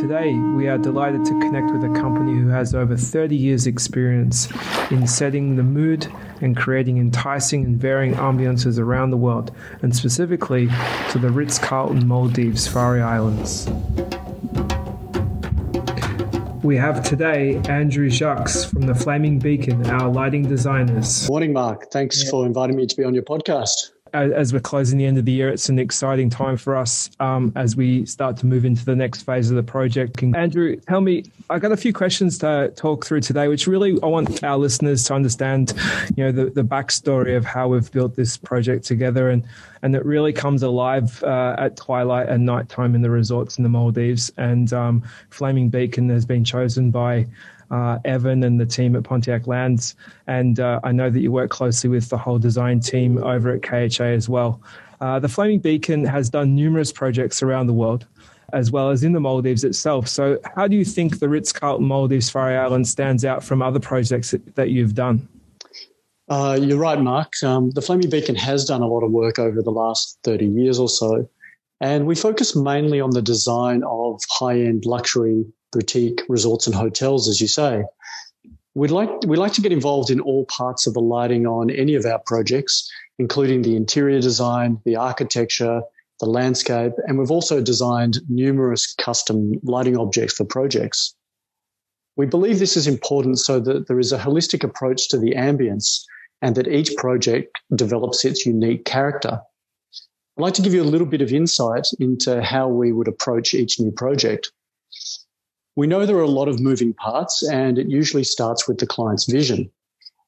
Today, we are delighted to connect with a company who has over 30 years' experience in setting the mood and creating enticing and varying ambiances around the world, and specifically to the Ritz Carlton Maldives Fari Islands. We have today Andrew Jacques from the Flaming Beacon, our lighting designers. Morning, Mark. Thanks yeah. for inviting me to be on your podcast as we're closing the end of the year, it's an exciting time for us um, as we start to move into the next phase of the project. Andrew, tell me, I got a few questions to talk through today, which really I want our listeners to understand, you know, the, the backstory of how we've built this project together, and and it really comes alive uh, at twilight and nighttime in the resorts in the Maldives. And um, Flaming Beacon has been chosen by uh, Evan and the team at Pontiac Lands. And uh, I know that you work closely with the whole design team over at KHA as well. Uh, the Flaming Beacon has done numerous projects around the world, as well as in the Maldives itself. So, how do you think the Ritz Carlton Maldives Fari Island stands out from other projects that, that you've done? Uh, you're right, Mark. Um, the Flaming Beacon has done a lot of work over the last 30 years or so. And we focus mainly on the design of high end luxury boutique resorts and hotels, as you say. We'd like, we like to get involved in all parts of the lighting on any of our projects, including the interior design, the architecture, the landscape, and we've also designed numerous custom lighting objects for projects. We believe this is important so that there is a holistic approach to the ambience and that each project develops its unique character. I'd like to give you a little bit of insight into how we would approach each new project. We know there are a lot of moving parts, and it usually starts with the client's vision.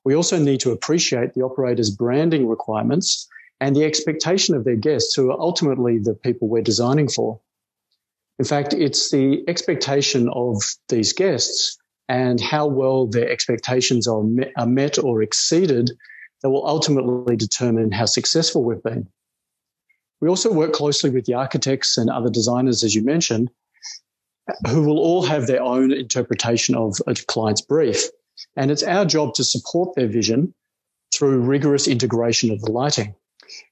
We also need to appreciate the operator's branding requirements and the expectation of their guests, who are ultimately the people we're designing for. In fact, it's the expectation of these guests and how well their expectations are met, or exceeded that will ultimately determine how successful we've been. We also work closely with the architects and other designers, as you mentioned, who will all have their own interpretation of a client's brief. And it's our job to support their vision through rigorous integration of the lighting.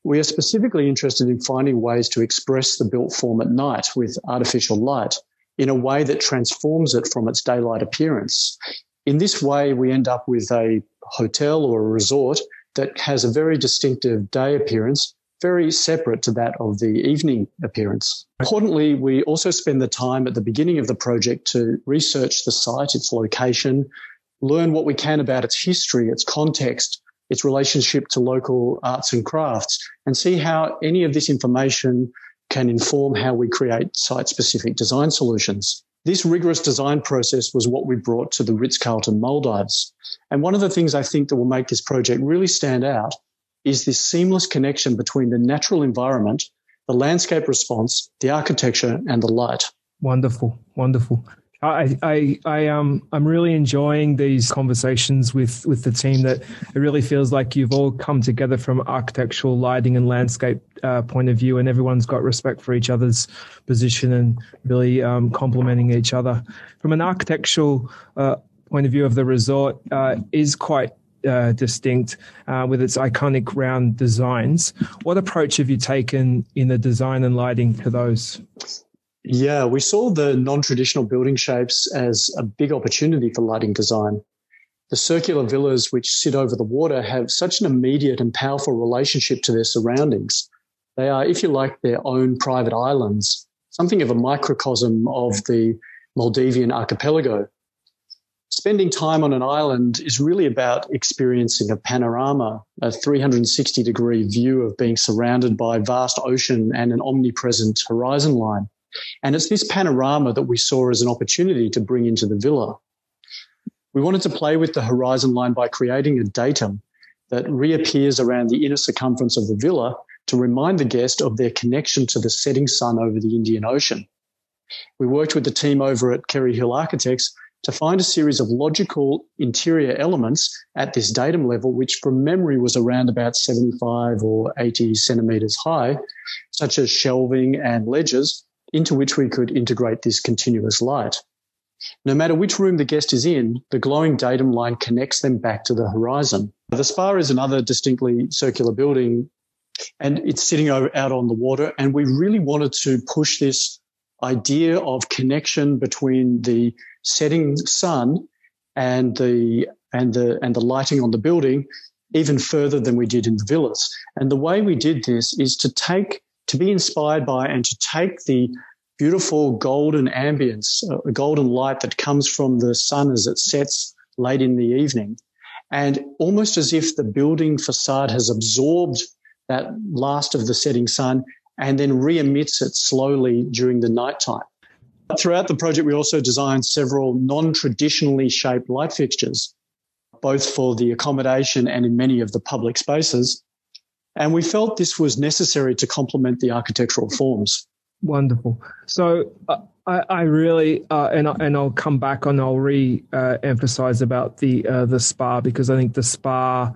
We are specifically interested in finding ways to express the built form at night with artificial light in a way that transforms it from its daylight appearance. In this way, we end up with a hotel or a resort that has a very distinctive day appearance very separate to that of the evening appearance. Importantly, we also spend the time at the beginning of the project to research the site, its location, learn what we can about its history, its context, its relationship to local arts and crafts, and see how any of this information can inform how we create site specific design solutions. This rigorous design process was what we brought to the Ritz Carlton Maldives. And one of the things I think that will make this project really stand out is this seamless connection between the natural environment, the landscape response, the architecture, and the light. Wonderful, wonderful. I, I, I um, I'm really enjoying these conversations with, with the team. That it really feels like you've all come together from architectural, lighting, and landscape uh, point of view, and everyone's got respect for each other's position and really um, complementing each other. From an architectural uh, point of view of the resort, uh, is quite uh, distinct uh, with its iconic round designs. What approach have you taken in the design and lighting to those? Yeah, we saw the non traditional building shapes as a big opportunity for lighting design. The circular villas, which sit over the water, have such an immediate and powerful relationship to their surroundings. They are, if you like, their own private islands, something of a microcosm of the Maldivian archipelago. Spending time on an island is really about experiencing a panorama, a 360 degree view of being surrounded by vast ocean and an omnipresent horizon line. And it's this panorama that we saw as an opportunity to bring into the villa. We wanted to play with the horizon line by creating a datum that reappears around the inner circumference of the villa to remind the guest of their connection to the setting sun over the Indian Ocean. We worked with the team over at Kerry Hill Architects to find a series of logical interior elements at this datum level, which from memory was around about 75 or 80 centimeters high, such as shelving and ledges, into which we could integrate this continuous light. No matter which room the guest is in, the glowing datum line connects them back to the horizon. The spa is another distinctly circular building and it's sitting out on the water. And we really wanted to push this idea of connection between the setting sun and the and the and the lighting on the building even further than we did in the villas. And the way we did this is to take to be inspired by and to take the beautiful golden ambience, uh, golden light that comes from the sun as it sets late in the evening. And almost as if the building facade has absorbed that last of the setting sun and then re-emits it slowly during the nighttime. Throughout the project, we also designed several non-traditionally shaped light fixtures, both for the accommodation and in many of the public spaces. And we felt this was necessary to complement the architectural forms. Wonderful. So uh, I, I, really uh, and and I'll come back on. I'll re-emphasize uh, about the uh, the spa because I think the spa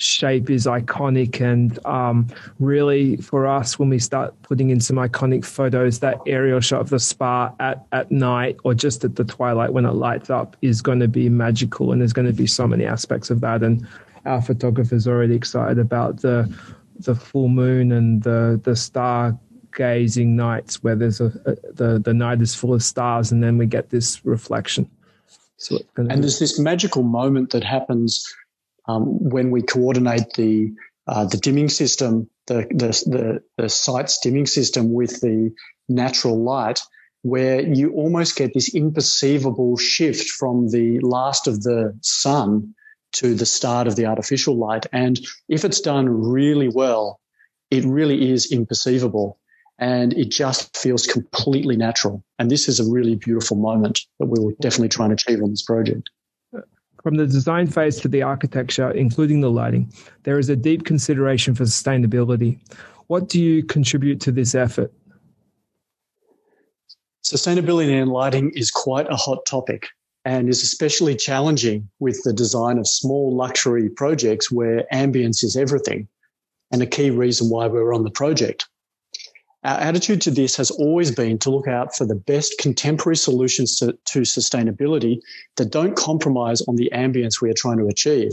shape is iconic and um, really for us when we start putting in some iconic photos that aerial shot of the spa at, at night or just at the twilight when it lights up is going to be magical and there's going to be so many aspects of that and our photographer's already excited about the the full moon and the the star gazing nights where there's a, a, the the night is full of stars and then we get this reflection. So and be. there's this magical moment that happens um, when we coordinate the uh, the dimming system, the, the the the dimming system with the natural light, where you almost get this imperceivable shift from the last of the sun to the start of the artificial light. And if it's done really well, it really is imperceivable and it just feels completely natural. And this is a really beautiful moment that we will definitely try and achieve on this project. From the design phase to the architecture, including the lighting, there is a deep consideration for sustainability. What do you contribute to this effort? Sustainability in lighting is quite a hot topic and is especially challenging with the design of small luxury projects where ambience is everything and a key reason why we're on the project. Our attitude to this has always been to look out for the best contemporary solutions to, to, sustainability that don't compromise on the ambience we are trying to achieve.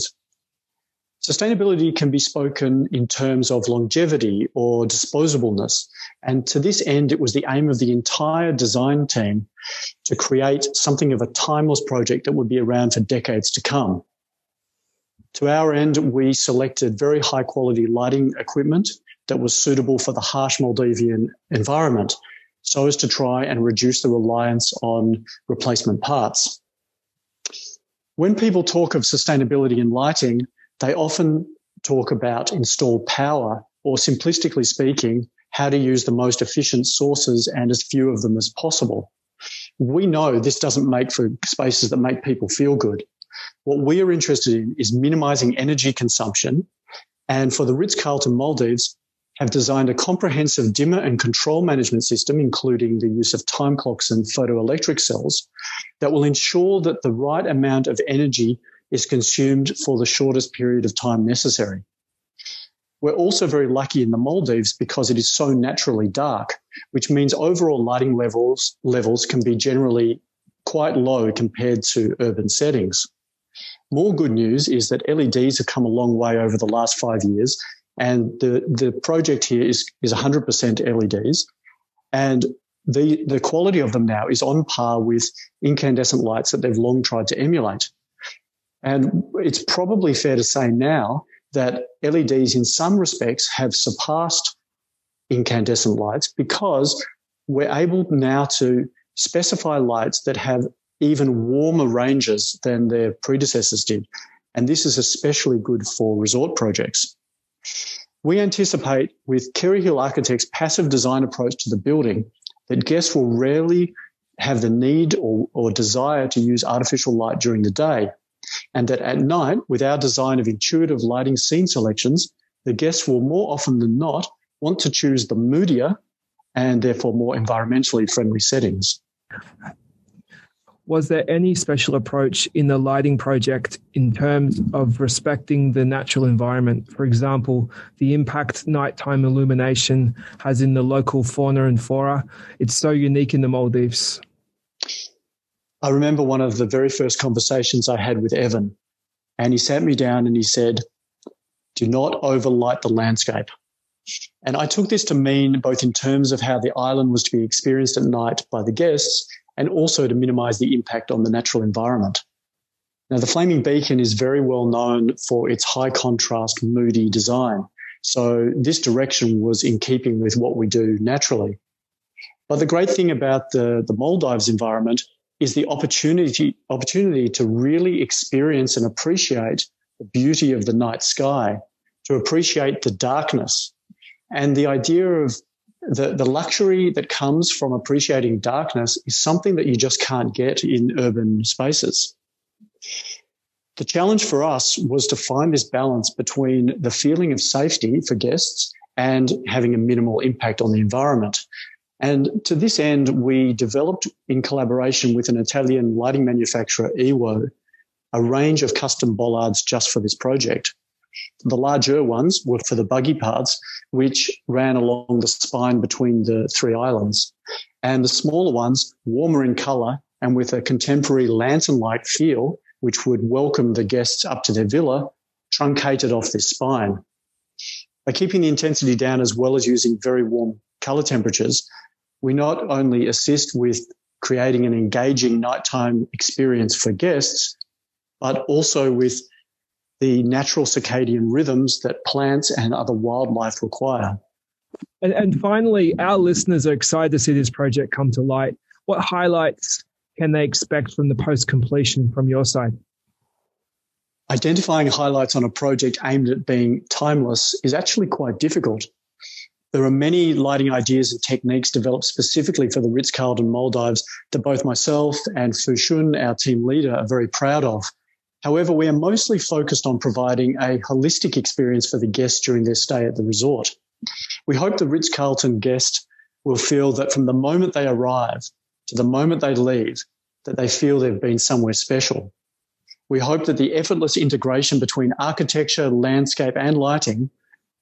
Sustainability can be spoken in terms of longevity or disposableness. And to this end, it was the aim of the entire design team to create something of a timeless project that would be around for decades to come. To our end, we selected very high quality lighting equipment that was suitable for the harsh Maldivian environment so as to try and reduce the reliance on replacement parts. When people talk of sustainability in lighting, they often talk about installed power or simplistically speaking, how to use the most efficient sources and as few of them as possible. We know this doesn't make for spaces that make people feel good. What we are interested in is minimizing energy consumption. And for the Ritz Carlton Maldives, have designed a comprehensive dimmer and control management system, including the use of time clocks and photoelectric cells, that will ensure that the right amount of energy is consumed for the shortest period of time necessary. We're also very lucky in the Maldives because it is so naturally dark, which means overall lighting levels, levels can be generally quite low compared to urban settings. More good news is that LEDs have come a long way over the last five years and the, the project here is, is 100% LEDs. And the, the quality of them now is on par with incandescent lights that they've long tried to emulate. And it's probably fair to say now that LEDs in some respects have surpassed incandescent lights because we're able now to specify lights that have even warmer ranges than their predecessors did. And this is especially good for resort projects. We anticipate with Kerry Hill Architects' passive design approach to the building that guests will rarely have the need or, or desire to use artificial light during the day. And that at night, with our design of intuitive lighting scene selections, the guests will more often than not want to choose the moodier and therefore more environmentally friendly settings was there any special approach in the lighting project in terms of respecting the natural environment? For example, the impact nighttime illumination has in the local fauna and flora. It's so unique in the Maldives. I remember one of the very first conversations I had with Evan, and he sat me down and he said, Do not overlight the landscape. And I took this to mean both in terms of how the island was to be experienced at night by the guests and also to minimize the impact on the natural environment. Now, the Flaming Beacon is very well known for its high contrast, moody design. So this direction was in keeping with what we do naturally. But the great thing about the, the Maldives environment is the opportunity, opportunity to really experience and appreciate the beauty of the night sky, to appreciate the darkness. And the idea of the, the luxury that comes from appreciating darkness is something that you just can't get in urban spaces. The challenge for us was to find this balance between the feeling of safety for guests and having a minimal impact on the environment. And to this end, we developed in collaboration with an Italian lighting manufacturer, Ewo, a range of custom bollards just for this project. The larger ones were for the buggy paths, which ran along the spine between the three islands. And the smaller ones, warmer in color and with a contemporary lantern like feel, which would welcome the guests up to their villa, truncated off this spine. By keeping the intensity down as well as using very warm color temperatures, we not only assist with creating an engaging nighttime experience for guests, but also with the natural circadian rhythms that plants and other wildlife require. And, and finally, our listeners are excited to see this project come to light. What highlights can they expect from the post completion from your side? Identifying highlights on a project aimed at being timeless is actually quite difficult. There are many lighting ideas and techniques developed specifically for the Ritz Carlton Maldives that both myself and Fushun, our team leader, are very proud of. However, we are mostly focused on providing a holistic experience for the guests during their stay at the resort. We hope the Ritz Carlton guest will feel that from the moment they arrive to the moment they leave, that they feel they've been somewhere special. We hope that the effortless integration between architecture, landscape, and lighting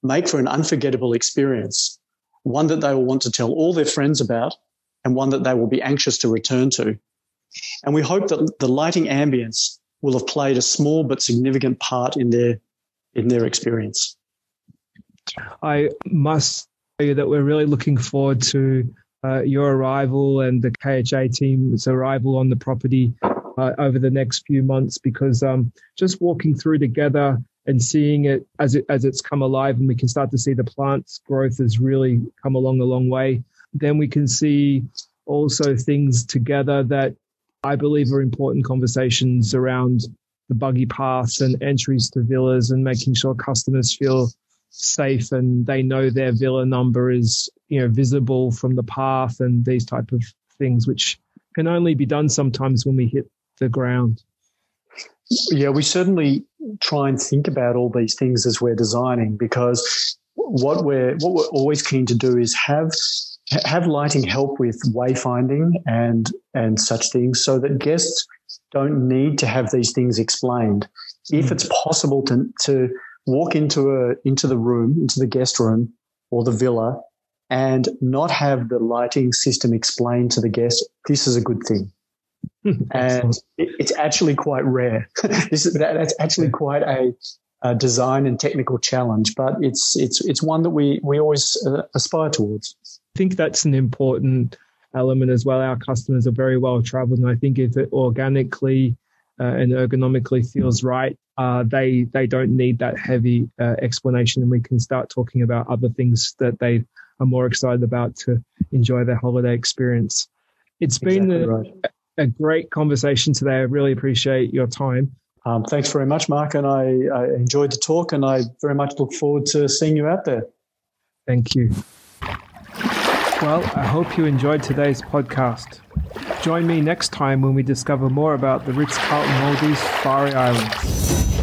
make for an unforgettable experience, one that they will want to tell all their friends about and one that they will be anxious to return to. And we hope that the lighting ambience will have played a small but significant part in their in their experience. I must tell you that we're really looking forward to uh, your arrival and the KHA team's arrival on the property uh, over the next few months because um, just walking through together and seeing it as it as it's come alive and we can start to see the plants growth has really come along a long way then we can see also things together that I believe are important conversations around the buggy paths and entries to villas and making sure customers feel safe and they know their villa number is you know visible from the path and these type of things which can only be done sometimes when we hit the ground. Yeah we certainly try and think about all these things as we're designing because what we're what we're always keen to do is have have lighting help with wayfinding and and such things so that guests don't need to have these things explained. If it's possible to to walk into a into the room, into the guest room or the villa and not have the lighting system explained to the guest, this is a good thing. and it, it's actually quite rare. this is, that, that's actually quite a, a, design and technical challenge, but it's it's it's one that we we always uh, aspire towards think that's an important element as well. Our customers are very well traveled, and I think if it organically uh, and ergonomically feels right, uh, they they don't need that heavy uh, explanation, and we can start talking about other things that they are more excited about to enjoy their holiday experience. It's been exactly a, right. a, great conversation today. I really appreciate your time. Um, thanks very much, Mark, and I, I enjoyed the talk, and I very much look forward to seeing you out there. Thank you. Well, I hope you enjoyed today's podcast. Join me next time when we discover more about the Ritz Carlton Maldives Fari Islands.